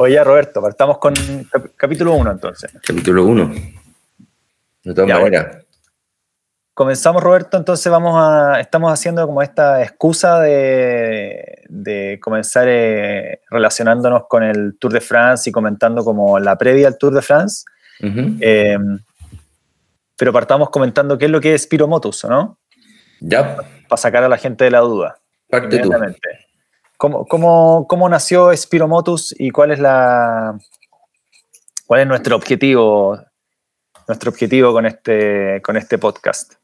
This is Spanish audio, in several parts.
Oye, Roberto, partamos con capítulo 1 entonces. Capítulo 1. De todas maneras. Comenzamos, Roberto, entonces vamos a, estamos haciendo como esta excusa de, comenzar eh, relacionándonos con el Tour de France y comentando como la previa al Tour de France. Em, pero partamos comentando qué es lo que es Spiromotus, ¿no? Ya. Para sacar a la gente de la duda. Parte tú. ¿Cómo, cómo, cómo nació Spiromotus y cuál es la cuál es nuestro objetivo nuestro objetivo con este, con este podcast?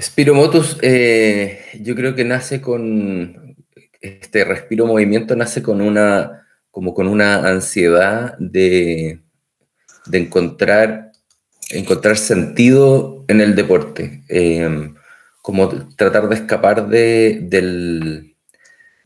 Spiromotus, eh, yo creo que nace con este respiro movimiento, nace con una, como con una ansiedad de, de encontrar, encontrar sentido en el deporte, em, como tratar de escapar de, del,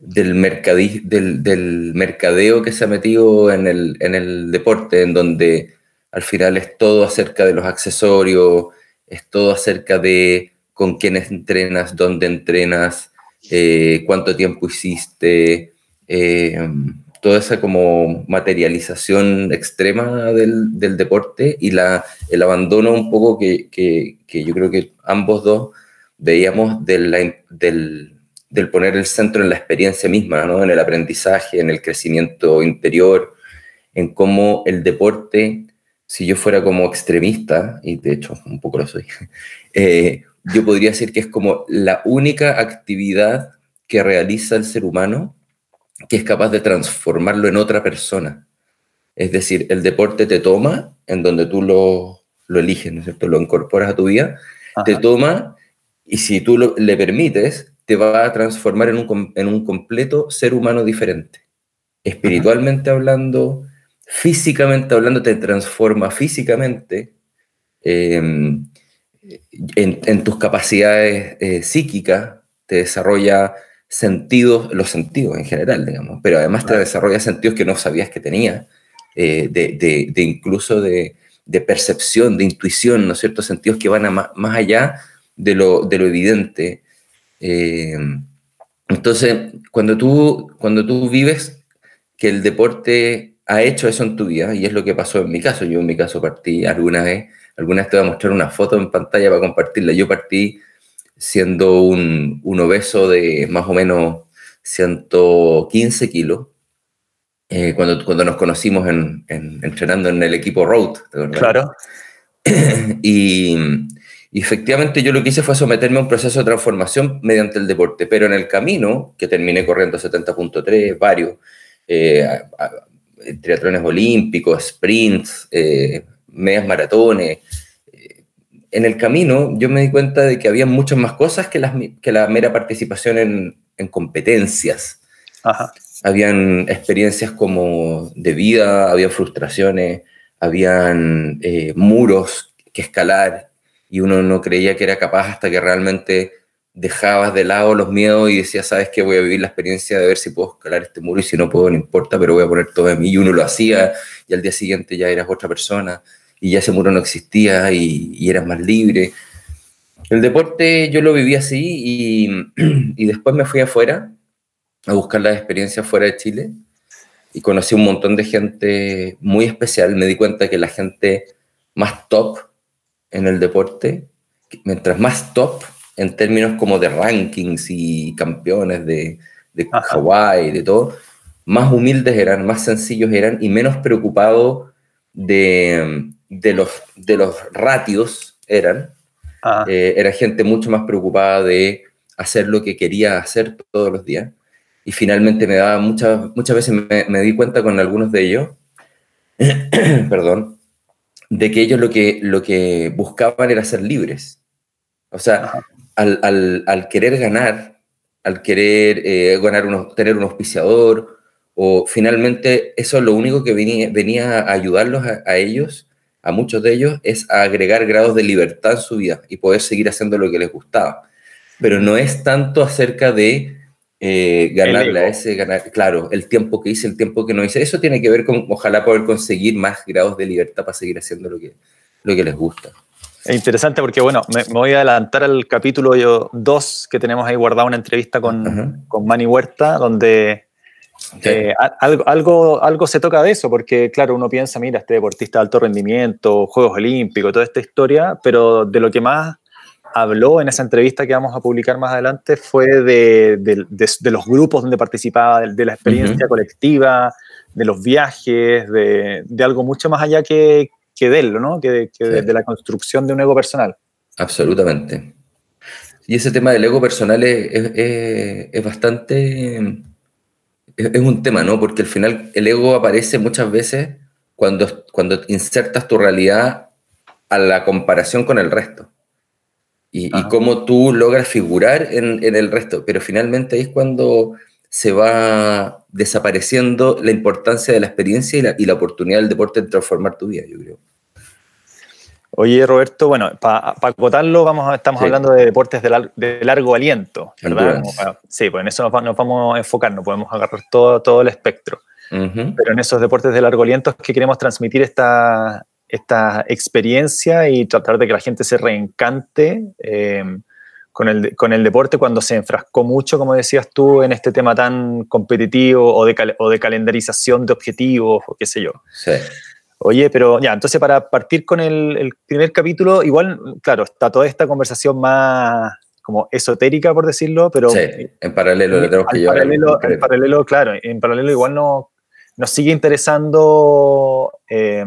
del, del, mercadeo que se ha metido en el, en el deporte, en donde al final es todo acerca de los accesorios, es todo acerca de con quiénes entrenas, dónde entrenas, eh, cuánto tiempo hiciste, eh, toda esa como materialización extrema del, deporte y la, el abandono un poco que, yo creo que ambos dos veíamos del, del, poner el centro en la experiencia misma, ¿no? en el aprendizaje, en el crecimiento interior, en cómo el deporte, si yo fuera como extremista, y de hecho un poco lo soy, eh, yo podría decir que es como la única actividad que realiza el ser humano que es capaz de transformarlo en otra persona. Es decir, el deporte te toma en donde tú lo, lo eliges, ¿no es cierto? Lo incorporas a tu vida, te toma y si tú le permites, te va a transformar en un, en un completo ser humano diferente. Espiritualmente hablando, físicamente hablando, te transforma físicamente. Eh, en, tus capacidades eh, psíquicas, te desarrolla sentidos, los sentidos en general, digamos, pero además te desarrolla sentidos que no sabías que tenía, eh, de, incluso de, percepción, de intuición, ¿no es cierto? Sentidos que van más, allá de lo, de lo evidente. Eh, entonces, cuando tú, cuando tú vives que el deporte ha hecho eso en tu vida, y es lo que pasó en mi caso, yo en mi caso partí alguna vez Alguna vez te voy a mostrar una foto en pantalla para compartirla. Yo partí siendo un, obeso de más o menos 115 kilos. Eh, cuando, cuando nos conocimos en, entrenando en el equipo Road. Claro. y, efectivamente yo lo que hice fue someterme a un proceso de transformación mediante el deporte, pero en el camino, que terminé corriendo 70.3, varios, eh, triatlones olímpicos, sprints, eh, medias maratones. En el camino yo me di cuenta de que había muchas más cosas que, las, que la mera participación en, en competencias. Habían experiencias como de vida, había frustraciones, habían eh, muros que escalar y uno no creía que era capaz hasta que realmente dejabas de lado los miedos y decías, sabes que voy a vivir la experiencia de ver si puedo escalar este muro y si no puedo, no importa, pero voy a poner todo de mí. Y uno lo hacía y al día siguiente ya eras otra persona y ya ese muro no existía y, y eras más libre. El deporte yo lo viví así y, y, después me fui afuera a buscar la experiencia fuera de Chile y conocí un montón de gente muy especial. Me di cuenta que la gente más top en el deporte, mientras más top en términos como de rankings y campeones de, de Hawái, de todo, más humildes eran, más sencillos eran y menos preocupados de, de los, de los ratios eran, eh, era gente mucho más preocupada de hacer lo que quería hacer todos los días. Y finalmente me daba muchas, muchas veces me, di cuenta con algunos de ellos, perdón, de que ellos lo que, lo que buscaban era ser libres. O sea, al, al, querer ganar, al querer eh, ganar unos, tener un auspiciador, o finalmente eso es lo único que venía, venía a ayudarlos a ellos a muchos de ellos es agregar grados de libertad en su vida y poder seguir haciendo lo que les gustaba. Pero no es tanto acerca de eh, ganarle a ese, ganar, claro, el tiempo que hice, el tiempo que no hice. Eso tiene que ver con ojalá poder conseguir más grados de libertad para seguir haciendo lo que, lo que les gusta. Es interesante porque, bueno, me, voy a adelantar al capítulo 2 que tenemos ahí guardado una entrevista con, con Manny Huerta, donde Eh, algo, algo, algo se toca de eso, porque claro, uno piensa, mira, este deportista de alto rendimiento, Juegos Olímpicos, toda esta historia, pero de lo que más habló en esa entrevista que vamos a publicar más adelante fue de, de, los grupos donde participaba, de, la experiencia colectiva, de los viajes, de, algo mucho más allá que, que de él, ¿no? Que, de, la construcción de un ego personal. Absolutamente. Y ese tema del ego personal es, es, bastante... Es, un tema, ¿no? Porque al final el ego aparece muchas veces cuando, cuando insertas tu realidad a la comparación con el resto. Y, y cómo tú logras figurar en, en, el resto. Pero finalmente ahí es cuando se va desapareciendo la importancia de la experiencia y la, y la oportunidad del deporte en transformar tu vida, yo creo. Oye, Roberto, bueno, para acotarlo, vamos estamos hablando de deportes de, largo aliento, ¿verdad? sí, pues en eso nos, vamos a enfocar, no podemos agarrar todo, todo el espectro. Pero en esos deportes de largo aliento es que queremos transmitir esta, esta experiencia y tratar de que la gente se reencante eh, con, el, con el deporte cuando se enfrascó mucho, como decías tú, en este tema tan competitivo o de, o de calendarización de objetivos o qué sé yo. Sí. Oye, pero ya, entonces para partir con el, primer capítulo, igual, claro, está toda esta conversación más como esotérica, por decirlo, pero... Sí, en paralelo lo tenemos que llevar. Paralelo, en paralelo, claro, en paralelo igual no, nos sigue interesando eh,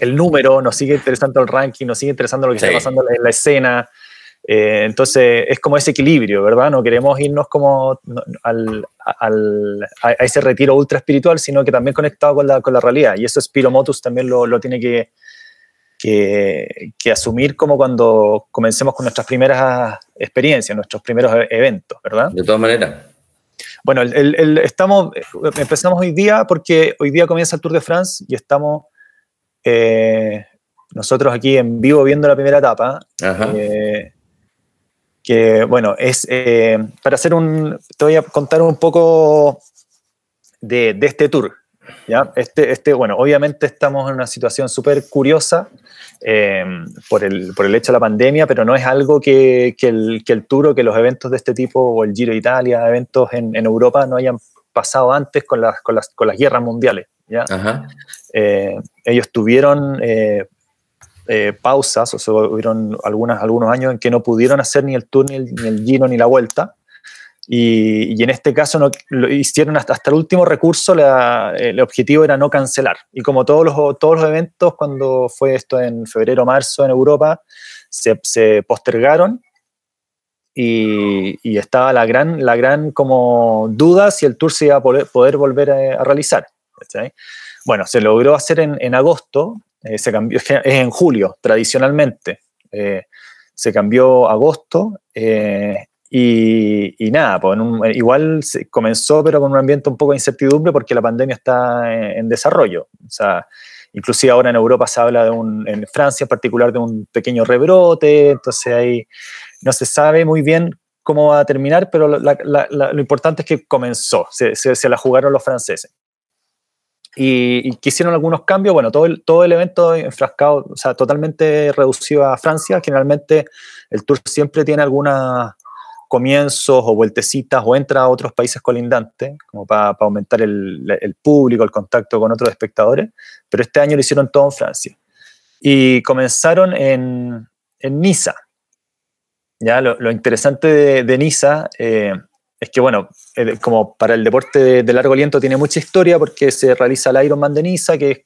el número, nos sigue interesando el ranking, nos sigue interesando lo que está pasando en la escena, eh, entonces es como ese equilibrio, ¿verdad? No queremos irnos como al, al, a ese retiro ultra espiritual, sino que también conectado con la, con la realidad. Y eso Spiromotus también lo, lo tiene que, que, que, asumir como cuando comencemos con nuestras primeras experiencias, nuestros primeros e-, eventos, ¿verdad? De todas maneras. Bueno, el, el, estamos, empezamos hoy día porque hoy día comienza el Tour de France y estamos eh, nosotros aquí en vivo viendo la primera etapa. Eh, que bueno, es eh, para hacer un, te voy a contar un poco de, de este tour. ¿ya? Este, este, bueno, obviamente estamos en una situación súper curiosa eh, por, el, por el hecho de la pandemia, pero no es algo que, que, el, que el tour o que los eventos de este tipo, o el Giro de Italia, eventos en, en Europa, no hayan pasado antes con las, con las, con las guerras mundiales. ¿Ya? Eh, ellos tuvieron eh, pausas, o sea, hubieron algunas, algunos años en que no pudieron hacer ni el tour, ni el, ni giro, ni la vuelta. Y, en este caso no, lo hicieron hasta, hasta el último recurso, el objetivo era no cancelar. Y como todos los, todos los eventos, cuando fue esto en febrero, marzo en Europa, se, se postergaron y, y, estaba la gran, la gran como duda si el tour se iba a poder, poder volver a, realizar. Bueno, se logró hacer en, en agosto, eh, se cambió, es en julio, tradicionalmente. Eh, se cambió agosto eh, y, nada, pues igual se comenzó, pero con un ambiente un poco de incertidumbre porque la pandemia está en, desarrollo. O sea, inclusive ahora en Europa se habla de un, en Francia en particular, de un pequeño rebrote, entonces ahí no se sabe muy bien cómo va a terminar, pero lo importante es que comenzó, se la jugaron los franceses y, que hicieron algunos cambios. Bueno, todo el, todo el evento enfrascado, o sea, totalmente reducido a Francia. Generalmente el tour siempre tiene algunos comienzos o vueltecitas o entra a otros países colindantes, como para, aumentar el, público, el contacto con otros espectadores, pero este año lo hicieron todo en Francia. Y comenzaron en, en Niza. Ya, lo, interesante de, de Niza eh, es que, bueno, como para el deporte de, largo aliento tiene mucha historia porque se realiza el Ironman de Niza, que es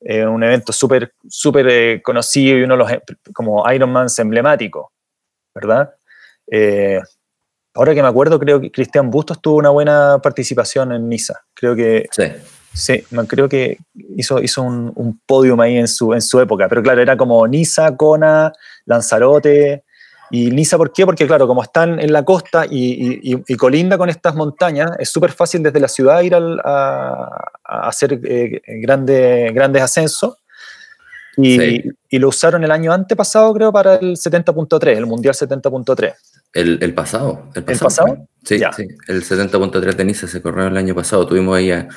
eh, un evento súper súper eh, conocido y uno de los como Ironmans emblemáticos, ¿verdad? Eh, ahora que me acuerdo, creo que Cristian Bustos tuvo una buena participación en Niza. Creo que... Sí. Sí, creo que hizo, hizo un, un podium ahí en su, en su época, pero claro, era como Niza, Kona, Lanzarote, y Niza, ¿por qué? Porque, claro, como están en la costa y, colinda con estas montañas, es súper fácil desde la ciudad ir a, hacer eh, grandes ascensos. Y, lo usaron el año antepasado, creo, para el 70.3, el Mundial 70.3. El, pasado. ¿El pasado? Sí, sí, el 70.3 de Niza se corrió el año pasado. Tuvimos ahí a,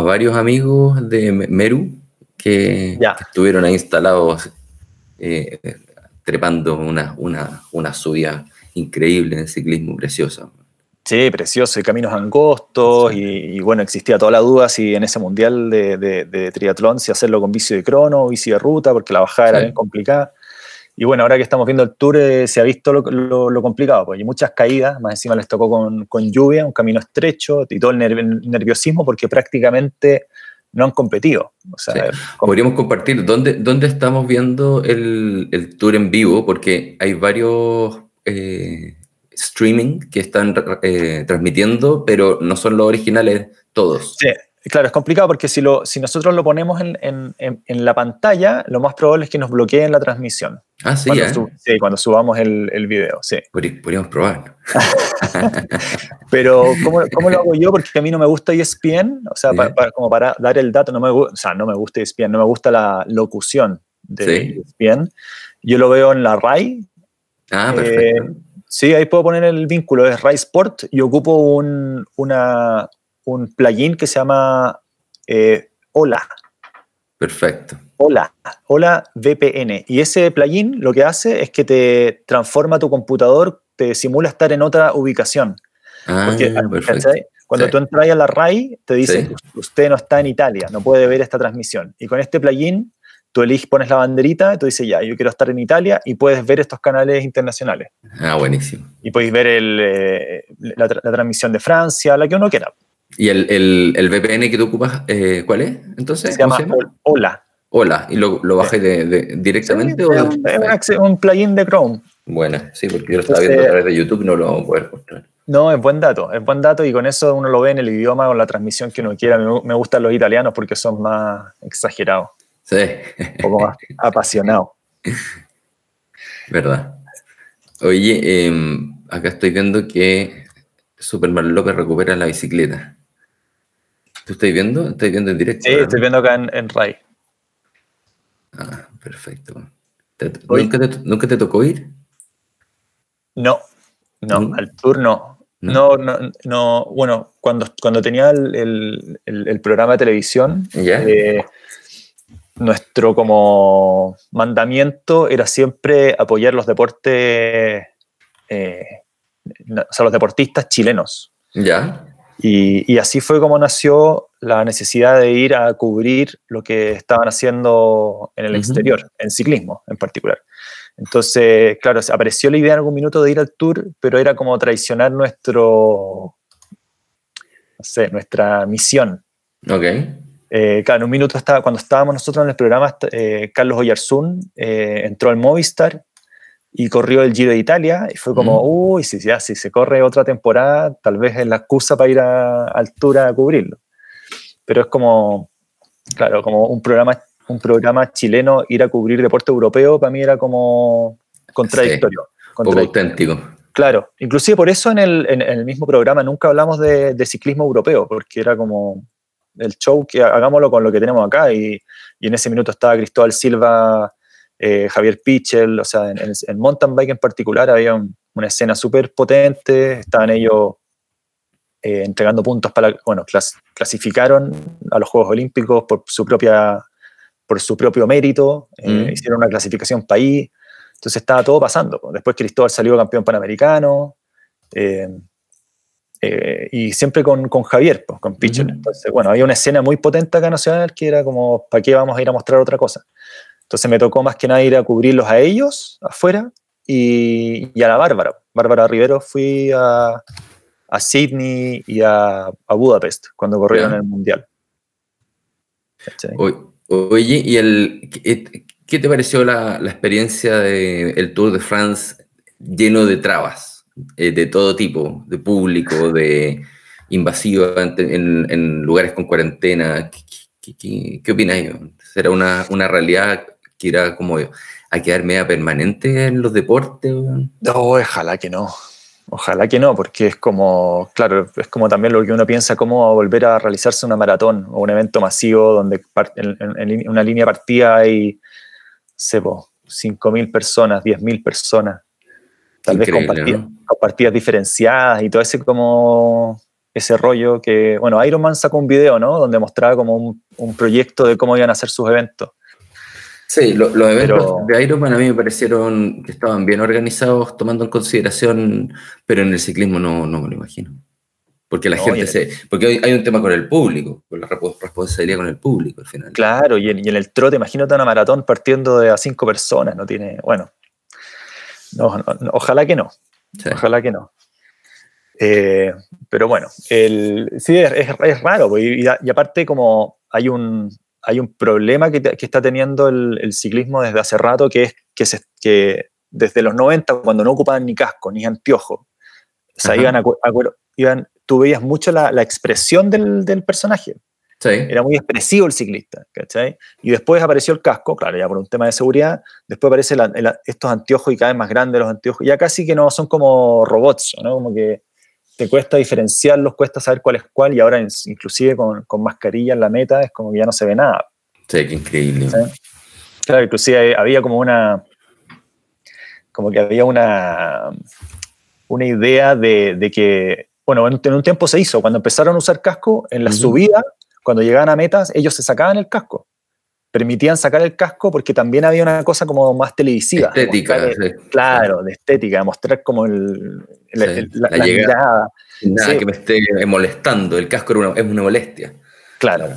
varios amigos de Meru que, estuvieron ahí instalados eh, trepando una, una, una subida increíble en ciclismo, preciosa. Sí, precioso, y caminos angostos, y, bueno, existía toda la duda si en ese mundial de, triatlón, si hacerlo con bici de crono o bici de ruta, porque la bajada era bien complicada. Y bueno, ahora que estamos viendo el tour, eh, se ha visto lo, complicado, pues hay muchas caídas, más encima les tocó con, lluvia, un camino estrecho y todo el, nerviosismo, porque prácticamente no han competido. Podríamos compartir dónde, dónde estamos viendo el, el, tour en vivo, porque hay varios eh, streaming que están eh, transmitiendo, pero no son los originales todos. Sí, claro, es complicado porque si, lo, si nosotros lo ponemos en, en, en la pantalla, lo más probable es que nos bloqueen la transmisión. Ah, sí, cuando, ¿eh? sí, cuando subamos el, el video, sí. Podríamos probar. Pero, ¿cómo, ¿cómo, lo hago yo? Porque a mí no me gusta ESPN, o sea, para, como para dar el dato, no me, o sea, no me gusta ESPN, no me gusta la locución de ESPN. Yo lo veo en la RAI. Ah, perfecto. Eh, Sí, ahí puedo poner el vínculo, es Rise Sport y ocupo un, una, un plugin que se llama eh, Hola. Perfecto. Hola, Hola VPN. Y ese plugin lo que hace es que te transforma tu computador, te simula estar en otra ubicación. Ah, perfecto. Cuando tú entras a la RAI, te dice, usted no está en Italia, no puede ver esta transmisión. Y con este plugin tú eliges, pones la banderita, y tú dices, ya, yo quiero estar en Italia y puedes ver estos canales internacionales. Ah, buenísimo. Y podéis ver el, eh, la, transmisión de Francia, la que uno quiera. ¿Y el, el, el VPN que tú ocupas, eh, cuál es? Entonces, se llama, Hola. Hola, ¿y lo, lo bajé de, directamente? o es un, plugin de Chrome. Bueno, sí, porque yo lo estaba viendo a través de YouTube, no lo vamos a poder mostrar. No, es buen dato, es buen dato y con eso uno lo ve en el idioma o la transmisión que uno quiera. me gustan los italianos porque son más exagerados. Sí. Un poco más apasionado. Verdad. Oye, em, acá estoy viendo que Superman López recupera la bicicleta. ¿Tú estás viendo? ¿Estás viendo en directo? Sí, estoy viendo acá en, RAI. Ah, perfecto. ¿nunca, te, tocó ir? No, no, al tour no. No, no, no, bueno, cuando, cuando tenía el, programa de televisión. Eh, nuestro como mandamiento era siempre apoyar los deportes, eh, o sea, los deportistas chilenos. Ya. Y, y, así fue como nació la necesidad de ir a cubrir lo que estaban haciendo en el exterior, en ciclismo en particular. Entonces, claro, apareció la idea en algún minuto de ir al tour, pero era como traicionar nuestro, no sé, nuestra misión. Ok. Eh, claro, en un minuto estaba, cuando estábamos nosotros en el programa, eh, Carlos Oyarzún eh, entró al Movistar y corrió el Giro de Italia y fue como, mm. uy, si, ya, si se corre otra temporada, tal vez es la excusa para ir a, altura a cubrirlo. Pero es como, claro, como un programa, un programa chileno ir a cubrir deporte europeo, para mí era como contradictorio. poco auténtico. Claro, inclusive por eso en el, en el mismo programa nunca hablamos de, de ciclismo europeo, porque era como, el show, que hagámoslo con lo que tenemos acá. Y, en ese minuto estaba Cristóbal Silva, eh, Javier Pichel, o sea, en, mountain bike en particular había una escena súper potente, estaban ellos eh, entregando puntos para, bueno, clasificaron a los Juegos Olímpicos por su, propia, por su propio mérito, eh, mm. hicieron una clasificación país, entonces estaba todo pasando. Después Cristóbal salió campeón panamericano, eh, y siempre con, con Javier, pues, con Pichel. Entonces, bueno, había una escena muy potente acá nacional que era como, ¿para qué vamos a ir a mostrar otra cosa? Entonces me tocó más que nada ir a cubrirlos a ellos afuera y, y a la Bárbara. Bárbara Rivero fui a, a Sydney y a, a, Budapest cuando corrieron el Mundial. Oye, ¿y el, qué, te pareció la, la experiencia del Tour de France lleno de trabas? Eh, de todo tipo, de público, de invasiva en, lugares con cuarentena. ¿Qué, qué, qué opináis? ¿Será una, una, realidad que irá como a quedar media permanente en los deportes? No, ojalá que no. Ojalá que no, porque es como, claro, es como también lo que uno piensa, cómo volver a realizarse una maratón o un evento masivo donde en, una línea partida hay, sé, 5.000 personas, 10.000 personas tal vez con partidas, diferenciadas y todo ese como ese rollo que, bueno, Iron Man sacó un video, ¿no? Donde mostraba como un, proyecto de cómo iban a hacer sus eventos. Sí, los eventos de Ironman a mí me parecieron que estaban bien organizados, tomando en consideración, pero en el ciclismo no, no me lo imagino. Porque la gente se. Porque hay un tema con el público, con la responsabilidad con el público al final. Claro, y en, y en el trote, imagínate una maratón partiendo de a cinco personas, no tiene. Bueno, ojalá que no. Ojalá que no. Eh, pero bueno, el, sí, es, es, raro, pues, y, y, aparte como hay un, hay un problema que, que está teniendo el, el, ciclismo desde hace rato, que es que, se, que desde los 90, cuando no ocupaban ni casco ni anteojo, o sea, iban, a, iban, tú veías mucho la, la expresión del, del personaje. Sí. Era muy expresivo el ciclista, ¿cachai? Y después apareció el casco, claro, ya por un tema de seguridad, después aparecen estos anteojos y cada vez más grandes los anteojos, ya casi que no son como robots, ¿no? Como que te cuesta diferenciarlos, cuesta saber cuál es cuál, y ahora inclusive con, con mascarilla en la meta es como que ya no se ve nada. Sí, qué increíble. ¿Sí? Claro, inclusive había como una, como que había una, una idea de, de que bueno, en, un tiempo se hizo, cuando empezaron a usar casco, en la uh -huh. subida, cuando llegaban a metas, ellos se sacaban el casco. Permitían sacar el casco porque también había una cosa como más televisiva. Estética. De mostrar, sí. Claro, de estética, mostrar como el, el, sí, el la, la, la llegada. Nada sí. que me esté molestando, el casco una, es una molestia. Claro.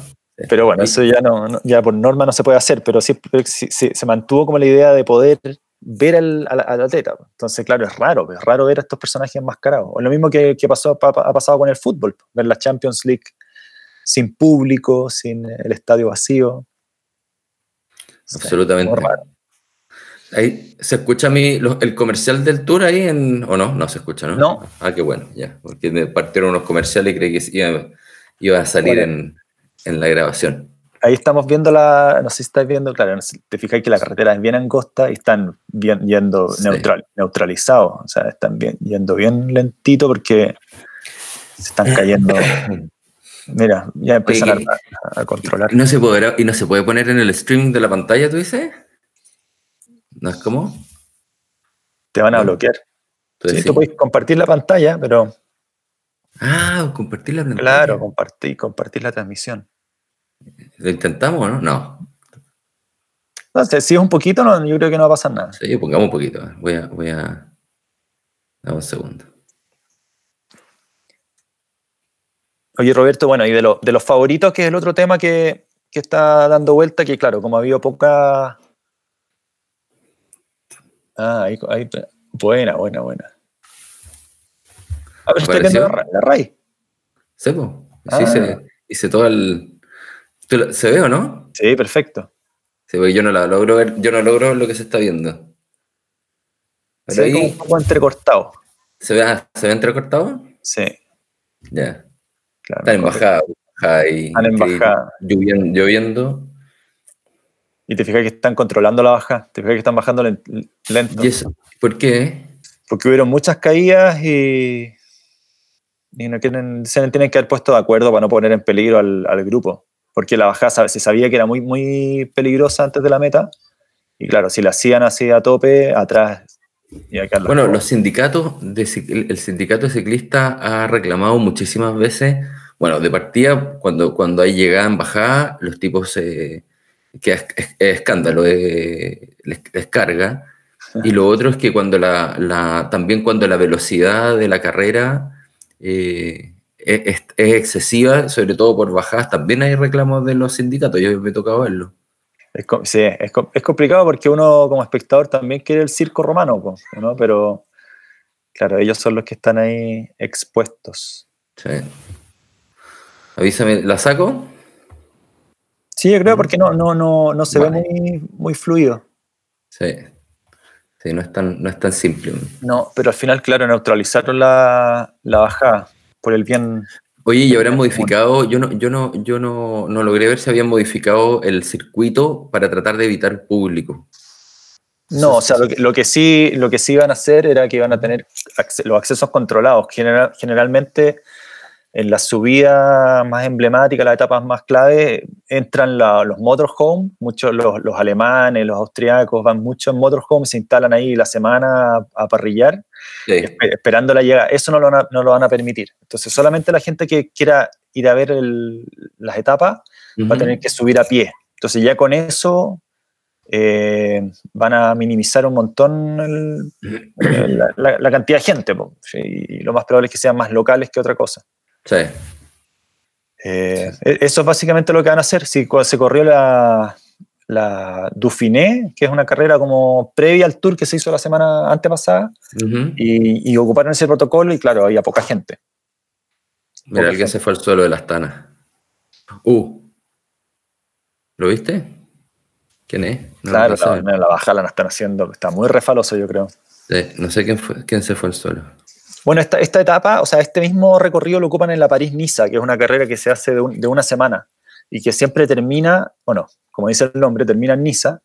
Pero bueno, eso ya no, no, ya por norma no se puede hacer, pero sí, sí, se mantuvo como la idea de poder ver al, al, al, atleta. Entonces, claro, es raro, es raro ver a estos personajes enmascarados. O lo mismo que, que pasó, ha pasado con el fútbol, ver la Champions League sin público, sin el estadio vacío. Absolutamente. Ahí, ¿Se escucha mi, el comercial del tour ahí en, o no? No se escucha, ¿no? No. Ah, qué bueno, ya. Porque me partieron unos comerciales y creí que iba, iba a salir bueno. en, en la grabación ahí estamos viendo la, no sé si estáis viendo, claro, te fijáis que la carretera es bien angosta y están bien, yendo sí. neutral, neutralizados, o sea, están bien, yendo bien lentito porque se están cayendo. Mira, ya empiezan Oye, a, a, controlar. ¿no se podrá, ¿Y no se puede poner en el streaming de la pantalla, tú dices? ¿No es como? Te van a bloquear. Sí, sí, tú puedes compartir la pantalla, pero... Ah, compartir la pantalla. Claro, compartir, compartir la transmisión. ¿Lo intentamos o no? No. No sé, si es un poquito, no, yo creo que no va a pasar nada. Sí, pongamos un poquito. Voy a. Voy a... Dame un segundo. Oye, Roberto, bueno, y de, lo, de los favoritos, que es el otro tema que, que está dando vuelta, que claro, como ha habido poca. Ah, ahí, ahí, buena, buena, buena. A ver, estoy viendo la, la raíz. Sí, pues. Sí, ah. se hice todo el. ¿Se ve o no? Sí, perfecto. Sí, porque yo no la logro ver, yo no logro lo que se está viendo. Pero se ahí, ve como un poco entrecortado. ¿Se ve, ah, ¿se ve entrecortado? Sí. Ya. Claro, Están en bajada, bajada y, Están en bajada. Lloviendo, lloviendo. Y te fijas que están controlando la baja, te fijas que están bajando lento. ¿Y eso? ¿Por qué? Porque hubieron muchas caídas y, y no quieren, se tienen que haber puesto de acuerdo para no poner en peligro al, al grupo porque la bajada se sabía que era muy, muy peligrosa antes de la meta, y claro, si la hacían así a tope, atrás... Bueno, los sindicatos, de, el sindicato de ciclistas ha reclamado muchísimas veces, bueno, de partida, cuando, cuando hay llegada en bajada, los tipos, eh, que es, es, es escándalo, eh, les, les, carga, y lo otro es que cuando la, la, también cuando la velocidad de la carrera eh, es, es, excesiva, sobre todo por bajadas. También hay reclamos de los sindicatos, yo me he tocado verlo. Es, sí, es, es, complicado porque uno como espectador también quiere el circo romano, ¿no? pero claro, ellos son los que están ahí expuestos. Sí. Avísame, ¿la saco? Sí, yo creo porque no, no, no, no se vale. ve muy, muy fluido. Sí. Sí, no es tan, no es tan simple. No, pero al final, claro, neutralizaron la, la bajada por el bien. Oye, ¿y habrán modificado? Yo no, yo no, yo no, no logré ver si habían modificado el circuito para tratar de evitar público. No, o sea, lo que, lo que, sí, lo que sí iban a hacer era que iban a tener los accesos controlados. General, generalmente en la subida más emblemática, las etapas más clave, entran la, los motorhome, muchos los, los, alemanes, los austriacos van mucho en motorhome, se instalan ahí la semana a, a parrillar, sí. esperando la llegada. Eso no lo, van a, no lo van a permitir. Entonces, solamente la gente que quiera ir a ver el, las etapas uh -huh. va a tener que subir a pie. Entonces, ya con eso eh, van a minimizar un montón la, cantidad de gente. y lo más probable es que sean más locales que otra cosa. Sí. Eh, e-, eso es básicamente lo que van a hacer. Si se corrió la, la Dauphiné, que es una carrera como previa al tour que se hizo la semana antepasada, y, ocuparon ese protocolo y claro, había poca gente. Mira, alguien se fue al suelo de las tanas. Uh, ¿lo viste? ¿Quién es? claro, la, la, bajada la están haciendo, está muy refaloso yo creo. no sé quién, fue, quién se fue al suelo. Bueno, esta, esta etapa, o sea, este mismo recorrido lo ocupan en la París-Niza, que es una carrera que se hace de, de una semana y que siempre termina, bueno, como dice el nombre, termina en Niza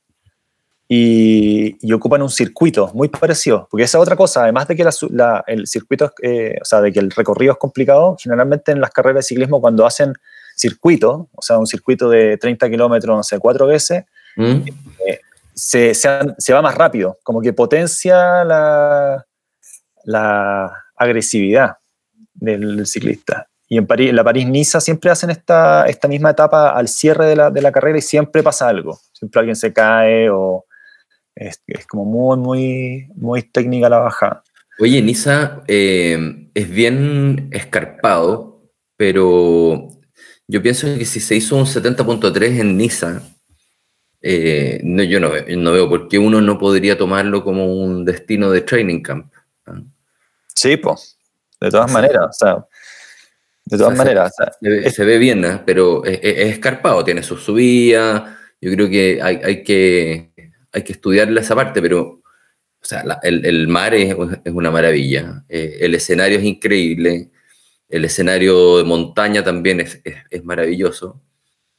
y, ocupan un circuito muy parecido, porque esa es otra cosa, además de que el circuito, eh, o sea, de que el recorrido es complicado, generalmente en las carreras de ciclismo cuando hacen circuito, o sea, un circuito de 30 kilómetros, no sé, cuatro veces, mm. eh, se, se, va más rápido, como que potencia la, la agresividad del ciclista. Y en, París, la París-Niza siempre hacen esta, esta misma etapa al cierre de la, de la, carrera y siempre pasa algo. Siempre alguien se cae o es, es como muy, muy, muy técnica la bajada. Oye, Niza eh, es bien escarpado, pero yo pienso que si se hizo un 70.3 en Niza, eh, no, yo no, no, veo por qué uno no podría tomarlo como un destino de training camp. Sí, pues, de todas maneras, o sea, de todas maneras. Se, ve, bien, ¿eh? pero es, escarpado, tiene su subida. Yo creo que hay, hay, que hay que estudiarle esa parte, pero o sea, el, el, mar es, es, una maravilla. Eh, el escenario es increíble. El escenario de montaña también es, es, maravilloso.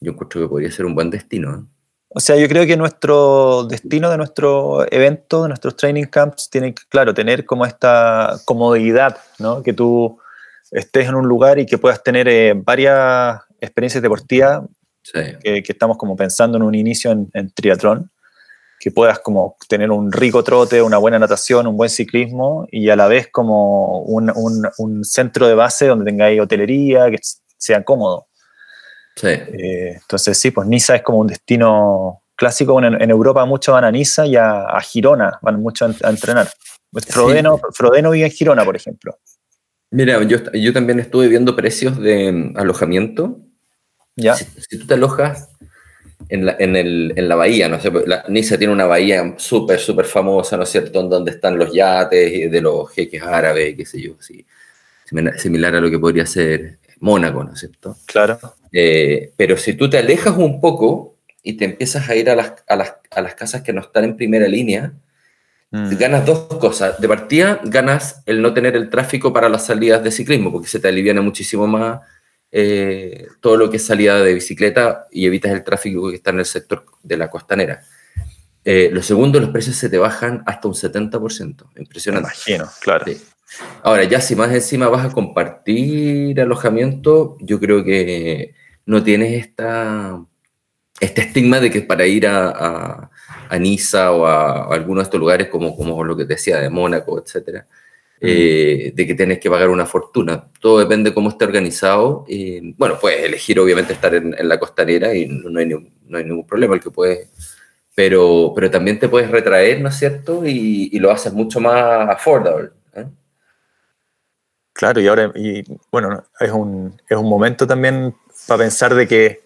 Yo encuentro que podría ser un buen destino. ¿eh? O sea, yo creo que nuestro destino de nuestro evento, de nuestros training camps, tiene que, claro, tener como esta comodidad, ¿no? Que tú estés en un lugar y que puedas tener eh, varias experiencias deportivas, que, estamos como pensando en un inicio en, triatlón, que puedas como tener un rico trote, una buena natación, un buen ciclismo y a la vez como un, un, centro de base donde tengáis hotelería, que sea cómodo. Sí. Eh, entonces sí, pues Niza es como un destino clásico. en, Europa muchos van a Niza y a, Girona, van mucho a, entrenar. Frodeno, Frodeno vive en Girona, por ejemplo. Mira, yo, yo también estuve viendo precios de mm, alojamiento. ¿Ya? Si, tú te alojas en la, en, el, en la bahía, no sé, la, Niza tiene una bahía súper, súper famosa, ¿no es cierto?, donde están los yates de los jeques árabes, qué sé yo, sí, similar a lo que podría ser Mónaco, ¿no es cierto? Claro. Eh, pero si tú te alejas un poco y te empiezas a ir a las, a las, a las casas que no están en primera línea, Mm. Ganas dos cosas. De partida, ganas el no tener el tráfico para las salidas de ciclismo, porque se te aliviana muchísimo más eh, todo lo que es salida de bicicleta y evitas el tráfico que está en el sector de la costanera. Eh, lo segundo, los precios se te bajan hasta un 70%. Impresionante. imagino, claro. Ahora, ya si más encima vas a compartir alojamiento, yo creo que no tienes esta, este estigma de que para ir a a Niza o a, algunos de estos lugares como, como lo que te decía de Mónaco, etcétera, mm. eh, de que tienes que pagar una fortuna. Todo depende de cómo esté organizado. Y, bueno, puedes elegir obviamente estar en, la costanera y no hay, no hay, ningún problema, el que puede pero, pero también te puedes retraer, ¿no es cierto? Y, y lo haces mucho más affordable. ¿eh? Claro, y ahora, y bueno, es un, es un momento también para pensar de que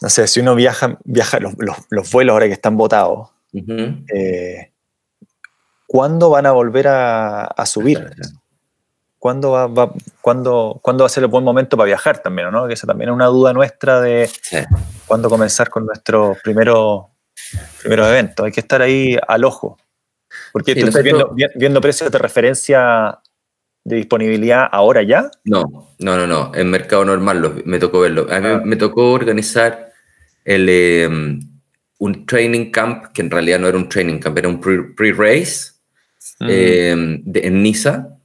no sé, si uno viaja, viaja los, los, vuelos ahora que están votados, eh, ¿cuándo van a volver a, a subir? ¿Cuándo va, va, ¿cuándo, ¿Cuándo va a ser el buen momento para viajar también? ¿no? Que esa también es una duda nuestra de cuándo comenzar con nuestros primeros primero eventos. Hay que estar ahí al ojo. Porque tú estás viendo, viendo precios de referencia de disponibilidad ahora ya? No, no, no, no. En mercado normal me tocó verlo. A mí ah. me tocó organizar el, em, un training camp, que en realidad no era un training camp, era un pre-race em, en Niza,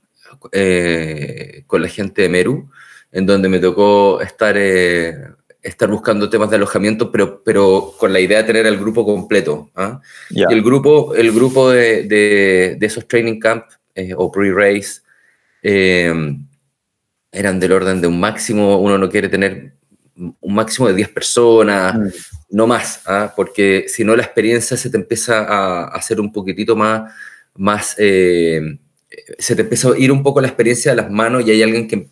eh, con la gente de Meru, en donde me tocó estar, eh, estar buscando temas de alojamiento, pero, pero con la idea de tener el grupo completo. ¿ah? Y el grupo, el grupo de, de, de esos training camp eh, o pre-race em, eran del orden de un máximo, uno no quiere tener un máximo de 10 personas, no más, ¿ah? porque si no la experiencia se te empieza a hacer un poquitito más, más eh, se te empieza a ir un poco la experiencia de las manos y hay alguien que,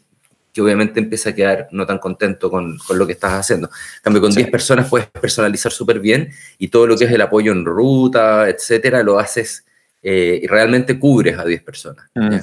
que obviamente empieza a quedar no tan contento con, con lo que estás haciendo. En cambio, con 10 personas puedes personalizar súper bien y todo lo que es el apoyo en ruta, etcétera, lo haces eh, y realmente cubres a 10 personas. Mm.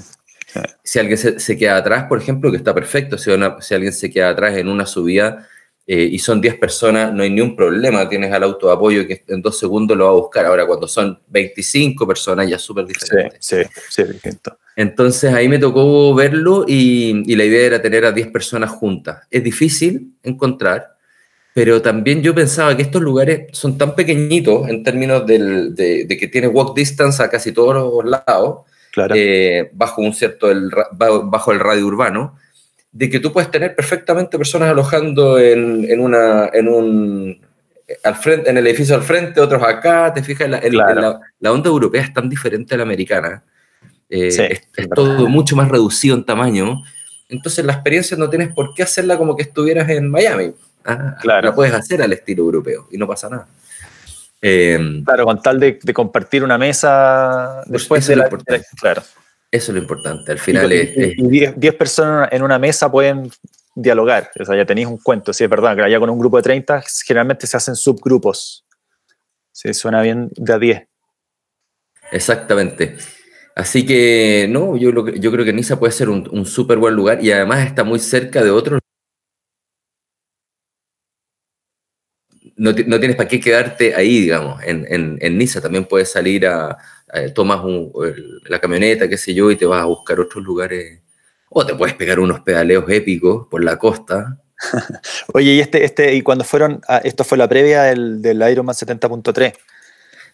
Si alguien se, se, queda atrás, por ejemplo, que está perfecto, si, si alguien se queda atrás en una subida eh, y son 10 personas, no hay ni un problema, tienes al auto de apoyo que en dos segundos lo va a buscar. Ahora, cuando son 25 personas, ya es súper diferente. Sí, sí, sí, distinto. Entonces ahí me tocó verlo y, y, la idea era tener a 10 personas juntas. Es difícil encontrar, pero también yo pensaba que estos lugares son tan pequeñitos en términos del, de, de, que tienes walk distance a casi todos los lados, claro. eh, bajo un cierto, el, bajo el radio urbano, de que tú puedes tener perfectamente personas alojando en, en una, en un, al frente, en el edificio al frente, otros acá, te fijas, la, claro. la, la, onda europea es tan diferente a la americana, eh, sí, es, es todo mucho más reducido en tamaño, entonces la experiencia no tienes por qué hacerla como que estuvieras en Miami, ah, claro. la puedes hacer al estilo europeo y no pasa nada. Eh, claro, con tal de, de, compartir una mesa después de la... Claro. Eso es lo importante, al final y, es... 10 personas en una mesa pueden dialogar, o sea, ya tenéis un cuento, sí, es verdad, que allá con un grupo de 30 generalmente se hacen subgrupos, sí, suena bien de a 10. Exactamente. Así que, no, yo, lo, yo creo que Niza puede ser un, un súper buen lugar y además está muy cerca de otros. No, no, tienes para qué quedarte ahí, digamos, en, en, en Niza. También puedes salir a, eh, tomas un, la camioneta, qué sé yo, y te vas a buscar otros lugares. O te puedes pegar unos pedaleos épicos por la costa. Oye, y este, este, y cuando fueron, a, esto fue la previa del, del Ironman 70.3.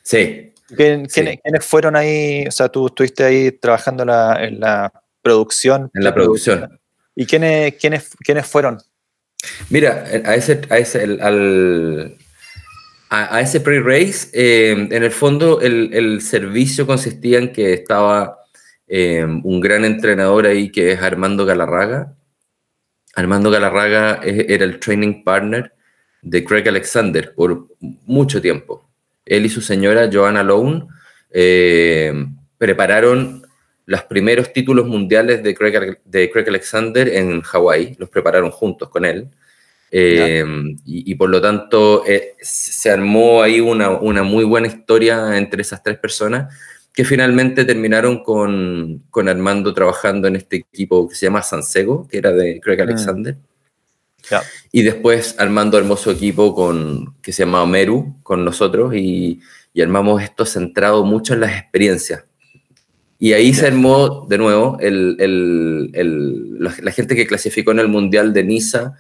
Sí. ¿Quién, sí. ¿quiénes, ¿quiénes, fueron ahí? O sea, tú estuviste ahí trabajando la, en la producción. En la producción. ¿Y quiénes, quiénes, quiénes fueron? Mira, a ese, a ese el, al, a, ese pre-race, eh, en el fondo el, el, servicio consistía en que estaba eh, un gran entrenador ahí que es Armando Galarraga. Armando Galarraga era el training partner de Craig Alexander por mucho tiempo. Él y su señora Joanna Lone eh, prepararon los primeros títulos mundiales de Craig, de Craig Alexander en Hawái, los prepararon juntos con él. Eh, y, y, por lo tanto eh, se armó ahí una, una, muy buena historia entre esas tres personas que finalmente terminaron con, con, Armando trabajando en este equipo que se llama Sansego, que era de Craig Alexander. Mm. Yeah. Y después armando hermoso equipo con, que se llama Meru con nosotros y, y armamos esto centrado mucho en las experiencias. Y ahí yeah. se armó de nuevo el, el, el, la, la, gente que clasificó en el Mundial de Niza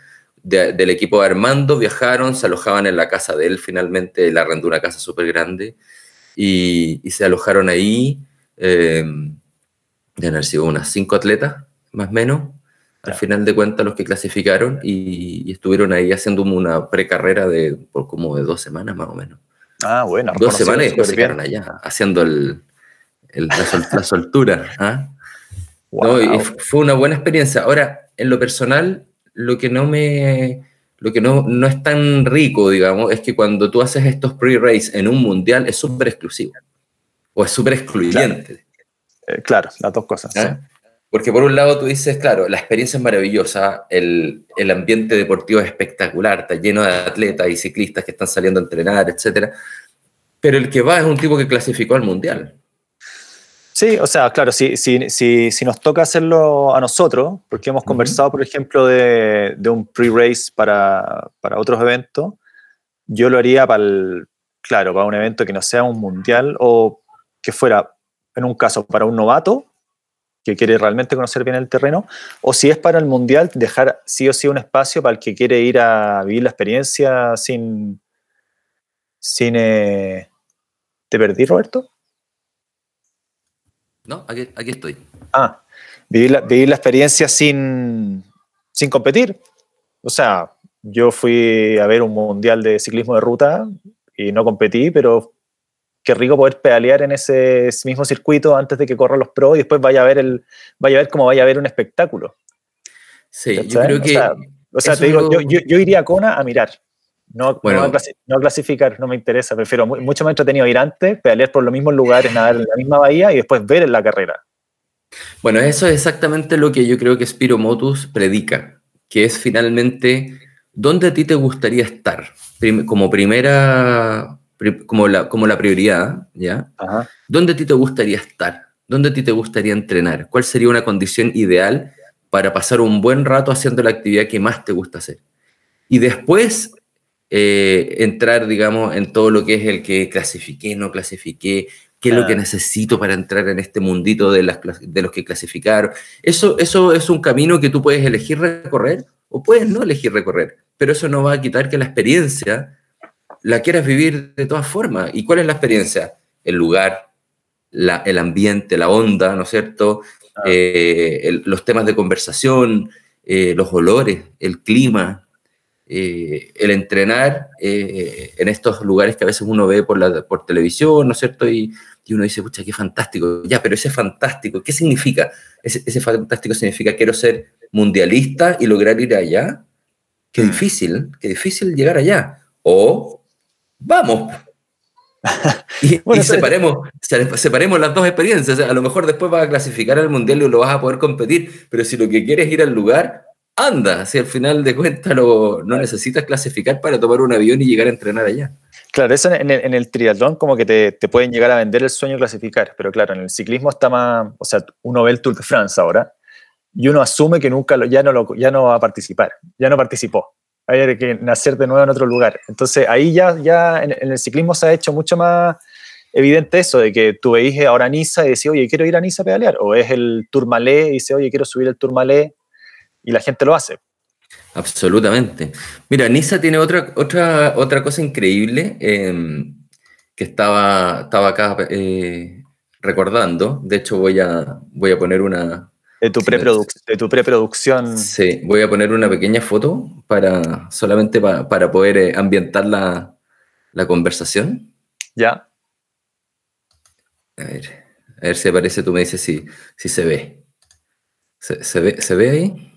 de, del equipo de Armando, viajaron, se alojaban en la casa de él finalmente, él arrendó una casa súper grande y, y, se alojaron ahí, eh, de haber sido unas cinco atletas, más o menos, al final de cuentas los que clasificaron y, y estuvieron ahí haciendo una precarrera de por como de dos semanas más o menos. Ah, bueno. Dos semanas y después se quedaron allá haciendo el, el, la, sol, la, soltura. ¿ah? Wow. No, y fue una buena experiencia. Ahora, en lo personal, lo que no me lo que no, no es tan rico, digamos, es que cuando tú haces estos pre-race en un mundial es súper exclusivo o es súper excluyente. Claro. Eh, claro. las dos cosas. ¿Eh? Sí. Porque por un lado tú dices, claro, la experiencia es maravillosa, el, el, ambiente deportivo es espectacular, está lleno de atletas y ciclistas que están saliendo a entrenar, etc. Pero el que va es un tipo que clasificó al mundial. Sí, o sea, claro, si, si, si, si, nos toca hacerlo a nosotros, porque hemos conversado, por ejemplo, de, de un pre-race para, para, otros eventos, yo lo haría para el, claro, para un evento que no sea un mundial o que fuera, en un caso, para un novato que quiere realmente conocer bien el terreno, o si es para el mundial, dejar sí o sí un espacio para el que quiere ir a vivir la experiencia sin... sin eh... ¿Te perdí, Roberto? No, aquí, aquí estoy. Ah, vivir la, vivir la experiencia sin, sin competir. O sea, yo fui a ver un mundial de ciclismo de ruta y no competí, pero qué rico poder pedalear en ese mismo circuito antes de que corran los pros y después vaya a ver el vaya a ver cómo vaya a ver un espectáculo. Sí, yo creo que o sea, o sea te digo, lo... yo, yo, yo, iría a Kona a mirar. No, bueno, no, clasificar, no me interesa. Prefiero mucho más entretenido ir antes, pedalear por los mismos lugares, nadar en la misma bahía y después ver en la carrera. Bueno, eso es exactamente lo que yo creo que Spiro Motus predica, que es finalmente dónde a ti te gustaría estar como primera, como la, como la prioridad, ¿ya? ¿Dónde a ti te gustaría estar? ¿Dónde a ti te gustaría entrenar? ¿Cuál sería una condición ideal para pasar un buen rato haciendo la actividad que más te gusta hacer? Y después eh, entrar, digamos, en todo lo que es el que clasifiqué, no clasifiqué, qué es lo que necesito para entrar en este mundito de, las, de los que clasificaron. Eso, eso es un camino que tú puedes elegir recorrer o puedes no elegir recorrer, pero eso no va a quitar que la experiencia la quieras vivir de todas formas. ¿Y cuál es la experiencia? El lugar, el ambiente, la onda, ¿no es cierto? Ah. Eh, los temas de conversación, eh, los olores, el clima, eh, el entrenar en estos lugares que a veces uno ve por, la, por televisión, ¿no es cierto? Y, y uno dice, pucha, qué fantástico. Ya, pero ese fantástico, ¿qué significa? Ese, ese fantástico significa quiero ser mundialista y lograr ir allá. Qué mm. difícil, qué difícil llegar allá. O vamos. Y, separemos, separemos las dos experiencias. a lo mejor después vas a clasificar al mundial y lo vas a poder competir, pero si lo que quieres es ir al lugar, anda. Si al final de cuentas no necesitas clasificar para tomar un avión y llegar a entrenar allá. Claro, eso en el, en triatlón como que te, te, pueden llegar a vender el sueño clasificar, pero claro, en el ciclismo está más, o sea, uno ve el Tour de France ahora y uno asume que nunca lo, ya, no lo, ya no va a participar, ya no participó, hay que nacer de nuevo en otro lugar. Entonces ahí ya, ya en, el ciclismo se ha hecho mucho más evidente eso, de que tú veis ahora Niza y decís, oye, quiero ir a Niza a pedalear, o es el Tourmalet y dice, oye, quiero subir el Tourmalet, y la gente lo hace. Absolutamente. Mira, Nisa tiene otra, otra, otra cosa increíble em, que estaba, estaba acá eh, recordando. De hecho, voy a, voy a poner una... De tu, de tu preproducción. Sí, voy a poner una pequeña foto para solamente para poder eh, ambientar la, la, conversación. Ya. A ver, a ver si aparece, tú me dices si, si se ve. ¿Se, ve. ¿Se ve ahí?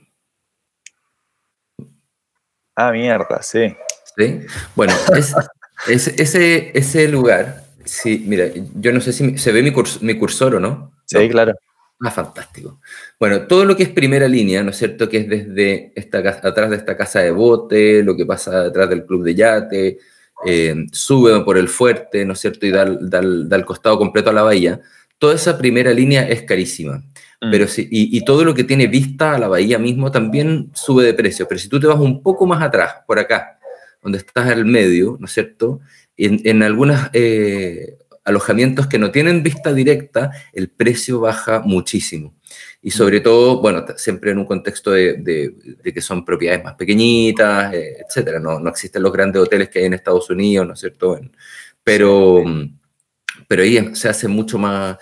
Ah, mierda, sí. Sí. Bueno, es, ese, ese lugar, sí, mira, yo no sé si se ve mi, mi cursor o no. Sí, claro. Ah, fantástico. Bueno, todo lo que es primera línea, ¿no es cierto? Que es desde esta, atrás de esta casa de bote, lo que pasa detrás del club de yate, eh, sube por el fuerte, ¿no es cierto? Y da, da, da, el costado completo a la bahía. Toda esa primera línea es carísima. Mm. Pero sí, y, todo lo que tiene vista a la bahía mismo también sube de precio. Pero si tú te vas un poco más atrás, por acá, donde estás al medio, ¿no es cierto? En, en algunos eh, alojamientos que no tienen vista directa, el precio baja muchísimo. Y sobre mm. todo, bueno, siempre en un contexto de, de, que son propiedades más pequeñitas, eh, etcétera. No, no, existen los grandes hoteles que hay en Estados Unidos, ¿no es cierto? pero, pero ahí se hace mucho más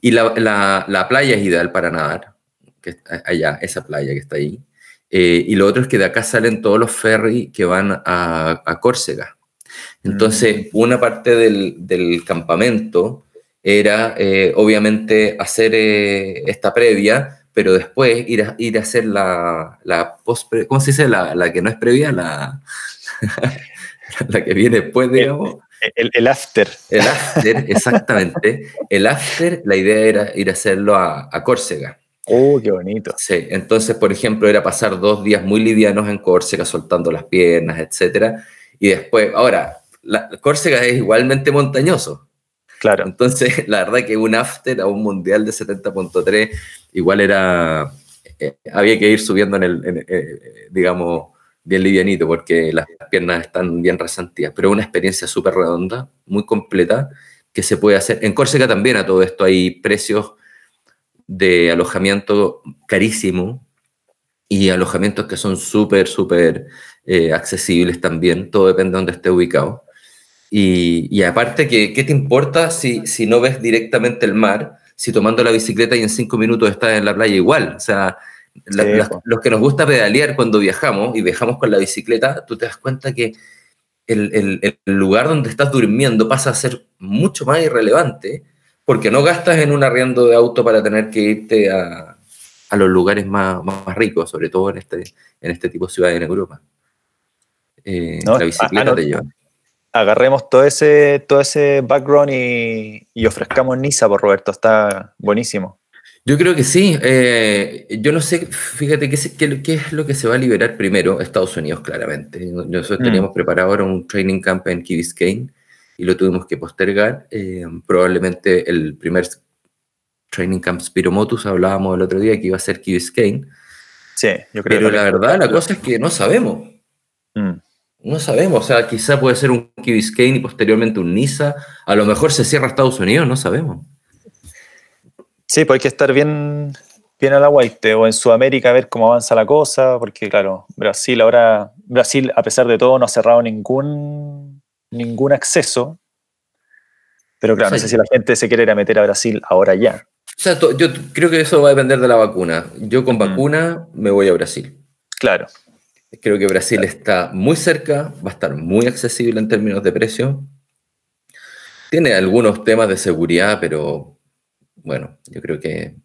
y la, la, playa es ideal para nadar, que allá, esa playa que está ahí. Eh, y lo otro es que de acá salen todos los ferries que van a, a Córcega. Entonces, mm. una parte del, del campamento era, eh, obviamente, hacer eh, esta previa, pero después ir a, ir a hacer la, la post, ¿cómo se dice? La, la que no es previa, la, la que viene después, digamos. El, after. El after, exactamente. El after, la idea era ir a hacerlo a, Córcega. ¡Oh, qué bonito! Sí, entonces, por ejemplo, era pasar dos días muy livianos en Córcega, soltando las piernas, etc. Y después, ahora, la, Córcega es igualmente montañoso. Claro. Entonces, la verdad que un after a un mundial de 70.3 igual era, eh, había que ir subiendo en el, eh, digamos, bien livianito porque las piernas están bien resentidas, pero una experiencia súper redonda, muy completa, que se puede hacer. En Córcega también a todo esto hay precios de alojamiento carísimo y alojamientos que son súper, súper eh, accesibles también, todo depende de dónde esté ubicado. Y, y aparte, ¿qué, ¿qué, te importa si, si no ves directamente el mar? Si tomando la bicicleta y en cinco minutos estás en la playa igual. O sea, los que nos gusta pedalear cuando viajamos y viajamos con la bicicleta, tú te das cuenta que el, el, lugar donde estás durmiendo pasa a ser mucho más irrelevante porque no gastas en un arriendo de auto para tener que irte a, a los lugares más, más, ricos, sobre todo en este, en este tipo de ciudades en Europa. eh, la bicicleta te lleva. Agarremos todo ese, todo ese background y, y ofrezcamos Nisa por Roberto, está buenísimo. Yo creo que sí. Eh, yo no sé, fíjate, ¿qué, ¿qué, es lo que se va a liberar primero? Estados Unidos, claramente. Nosotros mm. teníamos preparado ahora un training camp en Key Biscayne y lo tuvimos que postergar. Eh, probablemente el primer training camp Spiromotus, hablábamos el otro día que iba a ser Key Biscayne. Sí, yo creo Pero la verdad, la cosa es que no sabemos. Mm. No sabemos, o sea, quizá puede ser un Key Biscayne y posteriormente un NISA. A lo mejor se cierra Estados Unidos, no sabemos. Sí, pues hay que estar bien, bien a la guaite o en Sudamérica a ver cómo avanza la cosa, porque claro, Brasil ahora, Brasil a pesar de todo no ha cerrado ningún, ningún acceso, pero claro, no sé si la gente se quiere ir a meter a Brasil ahora ya. O sea, yo creo que eso va a depender de la vacuna. Yo con vacuna me voy a Brasil. Claro. Creo que Brasil está muy cerca, va a estar muy accesible en términos de precio. Tiene algunos temas de seguridad, pero bueno, yo creo que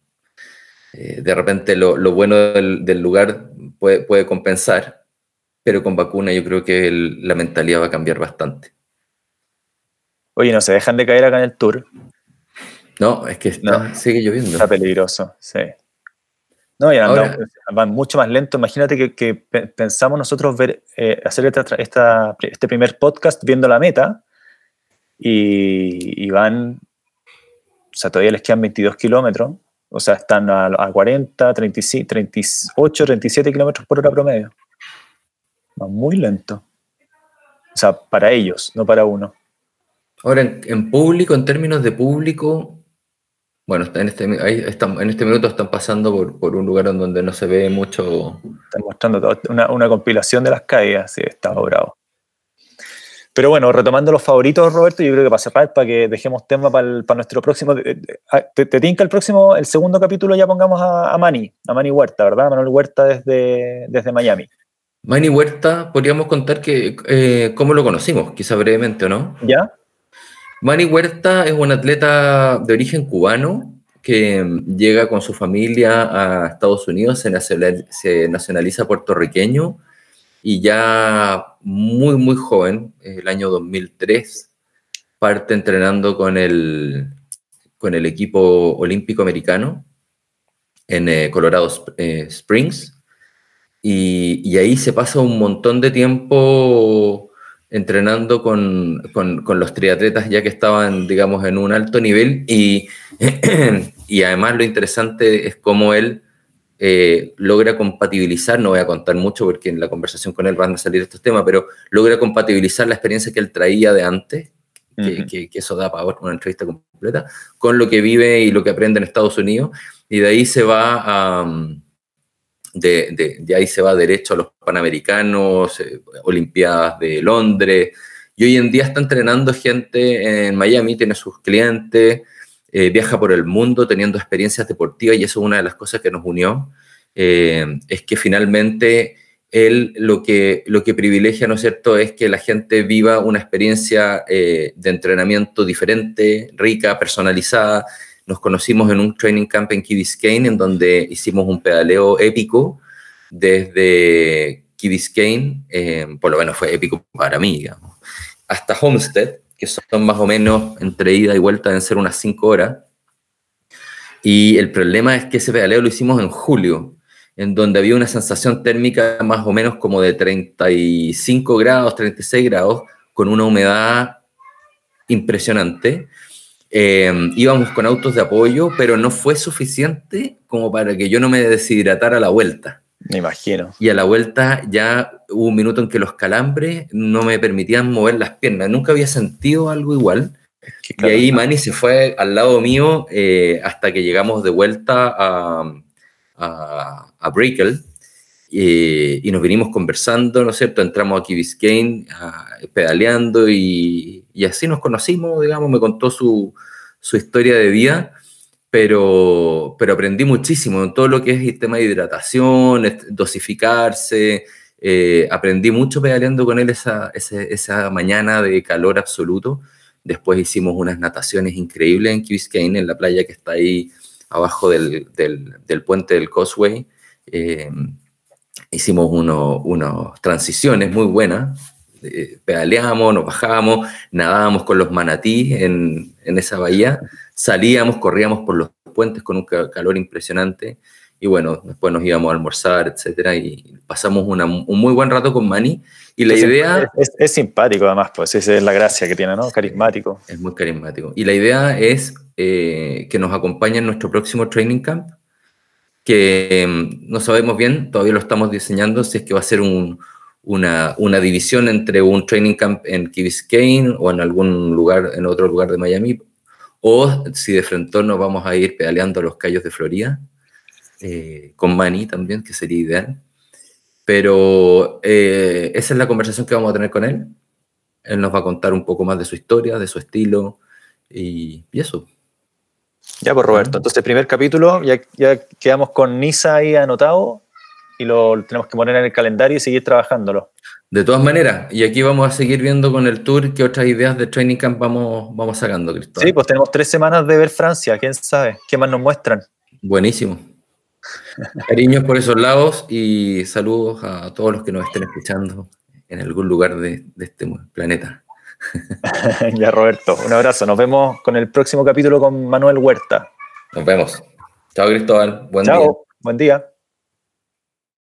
eh, de repente lo, bueno del, lugar puede, compensar, pero con vacuna yo creo que la mentalidad va a cambiar bastante. Oye, no se dejan de caer acá en el tour. No, es que sigue lloviendo. Está peligroso, sí. No, y van mucho más lento. Imagínate que, pensamos nosotros ver, eh, hacer este primer podcast viendo la meta y, y van o sea, todavía les quedan 22 kilómetros, o sea, están a, 40, 35, 38, 37 kilómetros por hora promedio. Va muy lento. O sea, para ellos, no para uno. Ahora, en, público, en términos de público, bueno, en este, en este minuto están pasando por, un lugar donde no se ve mucho. Están mostrando una, una, compilación de las caídas, sí, está bravo. Pero bueno, retomando los favoritos, Roberto, yo creo que para cerrar, para que dejemos tema para, nuestro próximo. Ah, ¿Te, te tinca el próximo, el segundo capítulo ya pongamos a, a Mani, a Mani Huerta, ¿verdad? Manuel Huerta desde, desde Miami. Mani Huerta, podríamos contar que eh, cómo lo conocimos, quizá brevemente, ¿o no? ¿Ya? Mani Huerta es un atleta de origen cubano que llega con su familia a Estados Unidos, se nacionaliza puertorriqueño y ya muy, muy joven, el año 2003, parte entrenando con el, con el equipo olímpico americano en eh, Colorado eh, Springs. Y, ahí se pasa un montón de tiempo entrenando con, con, con, los triatletas ya que estaban, digamos, en un alto nivel y, y además lo interesante es cómo él eh, logra compatibilizar, no voy a contar mucho porque en la conversación con él van a salir estos temas, pero logra compatibilizar la experiencia que él traía de antes, que, eso da para una entrevista completa, con lo que vive y lo que aprende en Estados Unidos, y de ahí se va a... De, de, ahí se va derecho a los Panamericanos, eh, Olimpiadas de Londres, y hoy en día está entrenando gente en Miami, tiene sus clientes, eh, viaja por el mundo teniendo experiencias deportivas y eso es una de las cosas que nos unió, eh, es que finalmente él lo que, lo que privilegia, ¿no es cierto?, es que la gente viva una experiencia eh, de entrenamiento diferente, rica, personalizada. Nos conocimos en un training camp en Key Biscayne, en donde hicimos un pedaleo épico desde Key Biscayne, por lo menos fue épico para mí, digamos, hasta Homestead, que son más o menos entre ida y vuelta, deben ser unas 5 horas. Y el problema es que ese pedaleo lo hicimos en julio, en donde había una sensación térmica más o menos como de 35 grados, 36 grados, con una humedad impresionante. Em, íbamos con autos de apoyo, pero no fue suficiente como para que yo no me deshidratara a la vuelta. Me imagino. Y a la vuelta ya hubo un minuto en que los calambres no me permitían mover las piernas. Nunca había sentido algo igual. y ahí Manny se fue al lado mío eh, hasta que llegamos de vuelta a, a, a Brickell y nos vinimos conversando, ¿no es cierto? Entramos aquí Biscayne pedaleando y, y, así nos conocimos, digamos, me contó su, su historia de vida pero, pero aprendí muchísimo en todo lo que es el de hidratación, dosificarse. Eh, aprendí mucho pedaleando con él esa, esa, mañana de calor absoluto. Después hicimos unas nataciones increíbles en Key en la playa que está ahí abajo del, del, del puente del Causeway. Eh, hicimos unas transiciones muy buenas eh, pedaleábamos, nos bajábamos, nadábamos con los manatí en, en, esa bahía, salíamos, corríamos por los puentes con un calor impresionante y bueno, después nos íbamos a almorzar, etcétera, y pasamos un muy buen rato con Manny. Y la idea... Es, simpático además, pues esa es la gracia que tiene, ¿no? Carismático. Es muy carismático. Y la idea es eh, que nos acompañe en nuestro próximo training camp, que mm, no sabemos bien, todavía lo estamos diseñando, si es que va a ser un, una, una, división entre un training camp en Key Biscayne o en algún lugar, en otro lugar de Miami, o si de frente nos vamos a ir pedaleando a los callos de Florida eh, con Manny también, que sería ideal. Pero eh, esa es la conversación que vamos a tener con él. Él nos va a contar un poco más de su historia, de su estilo y, eso. Ya, pues Roberto, entonces primer capítulo, ya, ya quedamos con Nisa ahí anotado y lo tenemos que poner en el calendario y seguir trabajándolo. De todas maneras, y aquí vamos a seguir viendo con el tour qué otras ideas de Training Camp vamos, vamos sacando, Cristóbal. Sí, pues tenemos tres semanas de ver Francia, quién sabe, qué más nos muestran. Buenísimo. Cariños por esos lados y saludos a todos los que nos estén escuchando en algún lugar de, este planeta. ya, Roberto, un abrazo. Nos vemos con el próximo capítulo con Manuel Huerta. Nos vemos. Chao, Cristóbal. Buen Chao. Buen día.